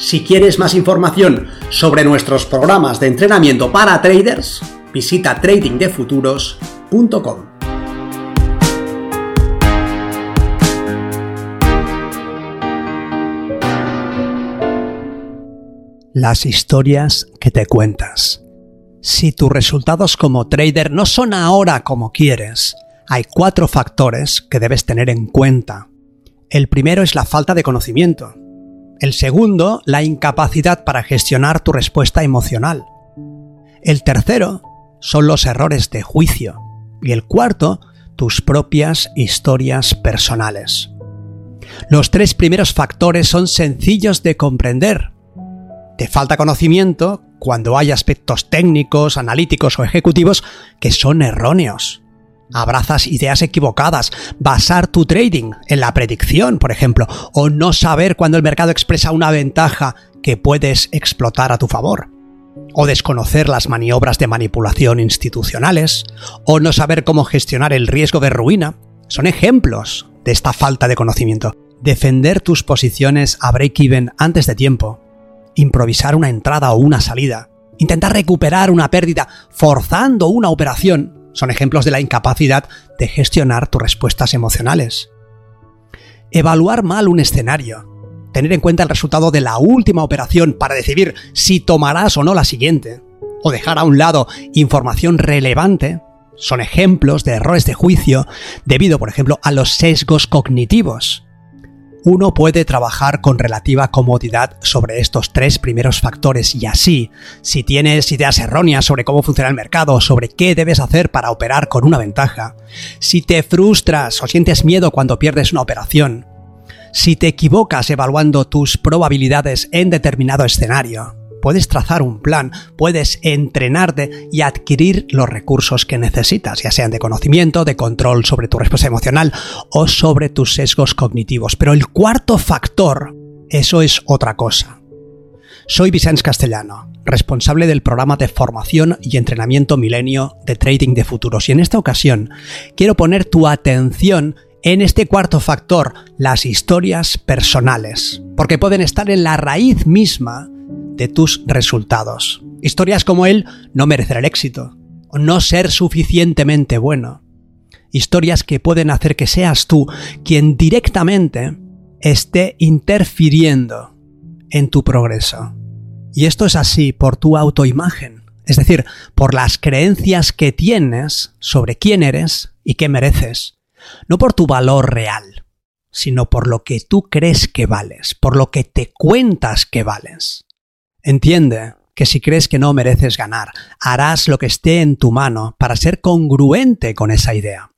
Si quieres más información sobre nuestros programas de entrenamiento para traders, visita tradingdefuturos.com. Las historias que te cuentas. Si tus resultados como trader no son ahora como quieres, hay cuatro factores que debes tener en cuenta. El primero es la falta de conocimiento. El segundo, la incapacidad para gestionar tu respuesta emocional. El tercero son los errores de juicio. Y el cuarto, tus propias historias personales. Los tres primeros factores son sencillos de comprender. Te falta conocimiento cuando hay aspectos técnicos, analíticos o ejecutivos que son erróneos abrazas ideas equivocadas, basar tu trading en la predicción, por ejemplo, o no saber cuándo el mercado expresa una ventaja que puedes explotar a tu favor, o desconocer las maniobras de manipulación institucionales, o no saber cómo gestionar el riesgo de ruina, son ejemplos de esta falta de conocimiento. Defender tus posiciones a break-even antes de tiempo, improvisar una entrada o una salida, intentar recuperar una pérdida forzando una operación, son ejemplos de la incapacidad de gestionar tus respuestas emocionales. Evaluar mal un escenario. Tener en cuenta el resultado de la última operación para decidir si tomarás o no la siguiente. O dejar a un lado información relevante. Son ejemplos de errores de juicio debido, por ejemplo, a los sesgos cognitivos uno puede trabajar con relativa comodidad sobre estos tres primeros factores y así, si tienes ideas erróneas sobre cómo funciona el mercado, sobre qué debes hacer para operar con una ventaja, si te frustras o sientes miedo cuando pierdes una operación, si te equivocas evaluando tus probabilidades en determinado escenario, puedes trazar un plan, puedes entrenarte y adquirir los recursos que necesitas, ya sean de conocimiento, de control sobre tu respuesta emocional o sobre tus sesgos cognitivos. Pero el cuarto factor, eso es otra cosa. Soy Vicente Castellano, responsable del programa de formación y entrenamiento milenio de trading de futuros y en esta ocasión quiero poner tu atención en este cuarto factor, las historias personales, porque pueden estar en la raíz misma de tus resultados. Historias como el no merecer el éxito, o no ser suficientemente bueno. Historias que pueden hacer que seas tú quien directamente esté interfiriendo en tu progreso. Y esto es así por tu autoimagen, es decir, por las creencias que tienes sobre quién eres y qué mereces, no por tu valor real, sino por lo que tú crees que vales, por lo que te cuentas que vales. Entiende que si crees que no mereces ganar, harás lo que esté en tu mano para ser congruente con esa idea.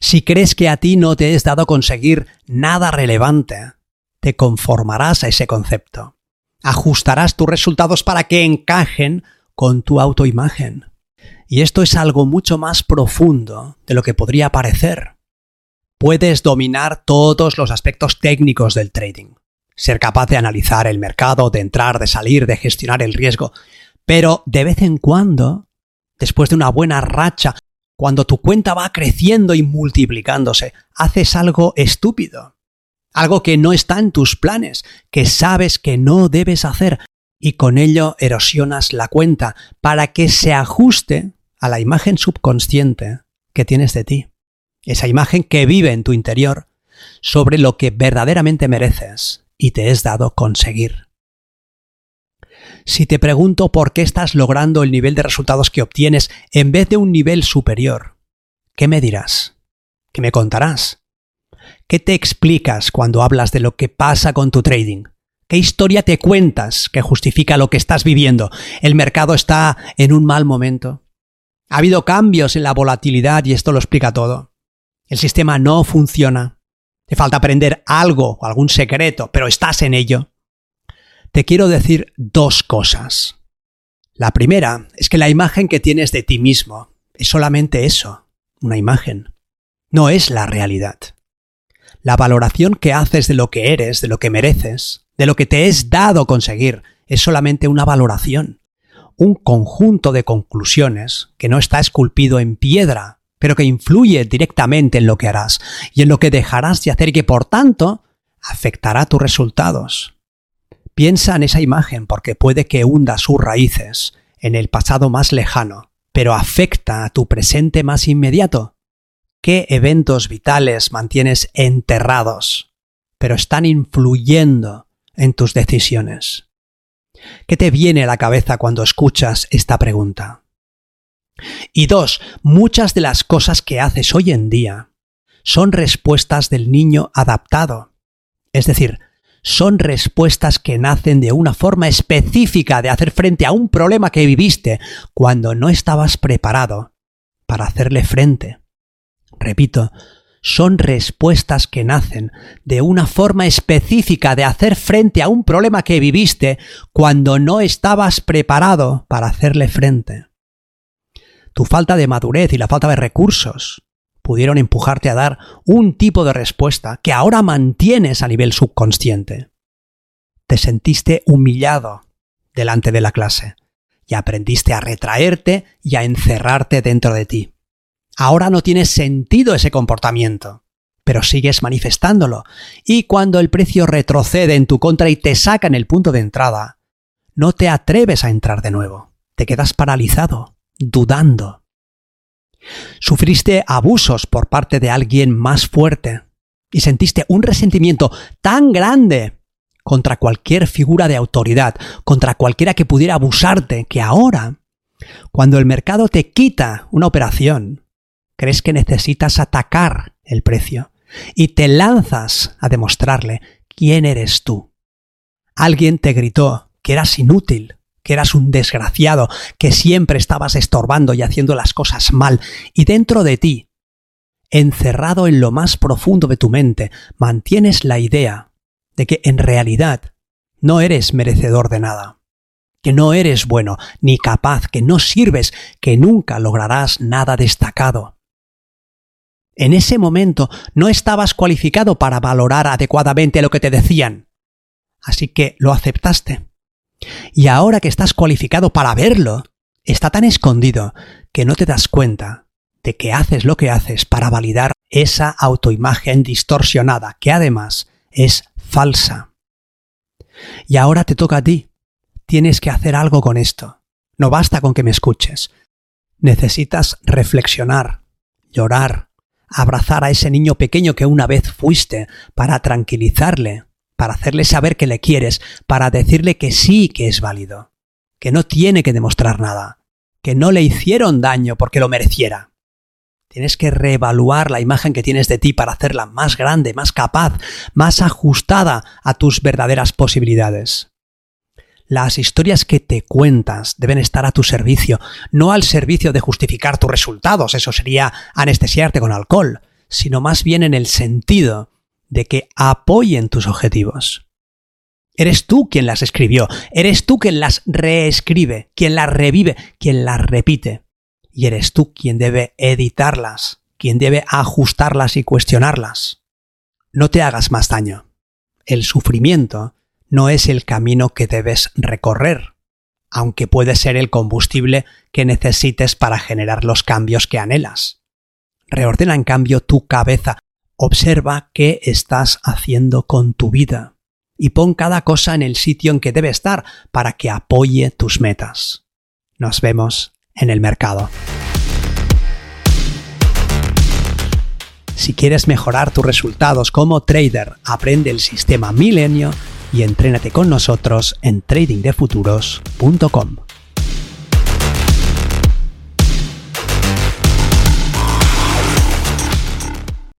Si crees que a ti no te es dado conseguir nada relevante, te conformarás a ese concepto. Ajustarás tus resultados para que encajen con tu autoimagen. Y esto es algo mucho más profundo de lo que podría parecer. Puedes dominar todos los aspectos técnicos del trading ser capaz de analizar el mercado, de entrar, de salir, de gestionar el riesgo. Pero de vez en cuando, después de una buena racha, cuando tu cuenta va creciendo y multiplicándose, haces algo estúpido. Algo que no está en tus planes, que sabes que no debes hacer, y con ello erosionas la cuenta para que se ajuste a la imagen subconsciente que tienes de ti. Esa imagen que vive en tu interior sobre lo que verdaderamente mereces y te es dado conseguir. Si te pregunto por qué estás logrando el nivel de resultados que obtienes en vez de un nivel superior, ¿qué me dirás? ¿Qué me contarás? ¿Qué te explicas cuando hablas de lo que pasa con tu trading? ¿Qué historia te cuentas que justifica lo que estás viviendo? ¿El mercado está en un mal momento? ¿Ha habido cambios en la volatilidad y esto lo explica todo? ¿El sistema no funciona? Te falta aprender algo o algún secreto, pero estás en ello. te quiero decir dos cosas. La primera es que la imagen que tienes de ti mismo es solamente eso, una imagen. No es la realidad. La valoración que haces de lo que eres, de lo que mereces, de lo que te es dado conseguir, es solamente una valoración, un conjunto de conclusiones que no está esculpido en piedra, pero que influye directamente en lo que harás y en lo que dejarás de hacer y que por tanto afectará tus resultados. Piensa en esa imagen porque puede que hunda sus raíces en el pasado más lejano, pero afecta a tu presente más inmediato. ¿Qué eventos vitales mantienes enterrados, pero están influyendo en tus decisiones? ¿Qué te viene a la cabeza cuando escuchas esta pregunta? Y dos, muchas de las cosas que haces hoy en día son respuestas del niño adaptado. Es decir, son respuestas que nacen de una forma específica de hacer frente a un problema que viviste cuando no estabas preparado para hacerle frente. Repito, son respuestas que nacen de una forma específica de hacer frente a un problema que viviste cuando no estabas preparado para hacerle frente. Tu falta de madurez y la falta de recursos pudieron empujarte a dar un tipo de respuesta que ahora mantienes a nivel subconsciente. Te sentiste humillado delante de la clase y aprendiste a retraerte y a encerrarte dentro de ti. Ahora no tiene sentido ese comportamiento, pero sigues manifestándolo, y cuando el precio retrocede en tu contra y te saca en el punto de entrada, no te atreves a entrar de nuevo, te quedas paralizado, dudando, Sufriste abusos por parte de alguien más fuerte y sentiste un resentimiento tan grande contra cualquier figura de autoridad, contra cualquiera que pudiera abusarte, que ahora, cuando el mercado te quita una operación, crees que necesitas atacar el precio y te lanzas a demostrarle quién eres tú. Alguien te gritó que eras inútil, que eras un desgraciado, que siempre estabas estorbando y haciendo las cosas mal, y dentro de ti, encerrado en lo más profundo de tu mente, mantienes la idea de que en realidad no eres merecedor de nada, que no eres bueno ni capaz, que no sirves, que nunca lograrás nada destacado. En ese momento no estabas cualificado para valorar adecuadamente lo que te decían, así que lo aceptaste. Y ahora que estás cualificado para verlo, está tan escondido que no te das cuenta de que haces lo que haces para validar esa autoimagen distorsionada, que además es falsa. Y ahora te toca a ti. Tienes que hacer algo con esto. No basta con que me escuches. Necesitas reflexionar, llorar, abrazar a ese niño pequeño que una vez fuiste para tranquilizarle, para hacerle saber que le quieres, para decirle que sí que es válido, que no tiene que demostrar nada, que no le hicieron daño porque lo mereciera. Tienes que reevaluar la imagen que tienes de ti para hacerla más grande, más capaz, más ajustada a tus verdaderas posibilidades. Las historias que te cuentas deben estar a tu servicio, no al servicio de justificar tus resultados, eso sería anestesiarte con alcohol, sino más bien en el sentido de que apoyen tus objetivos. Eres tú quien las escribió, eres tú quien las reescribe, quien las revive, quien las repite. Y eres tú quien debe editarlas, quien debe ajustarlas y cuestionarlas. No te hagas más daño. El sufrimiento no es el camino que debes recorrer, aunque puede ser el combustible que necesites para generar los cambios que anhelas. Reordena en cambio tu cabeza, Observa qué estás haciendo con tu vida y pon cada cosa en el sitio en que debe estar para que apoye tus metas. Nos vemos en el mercado. Si quieres mejorar tus resultados como trader, aprende el sistema Milenio y entrénate con nosotros en tradingdefuturos.com.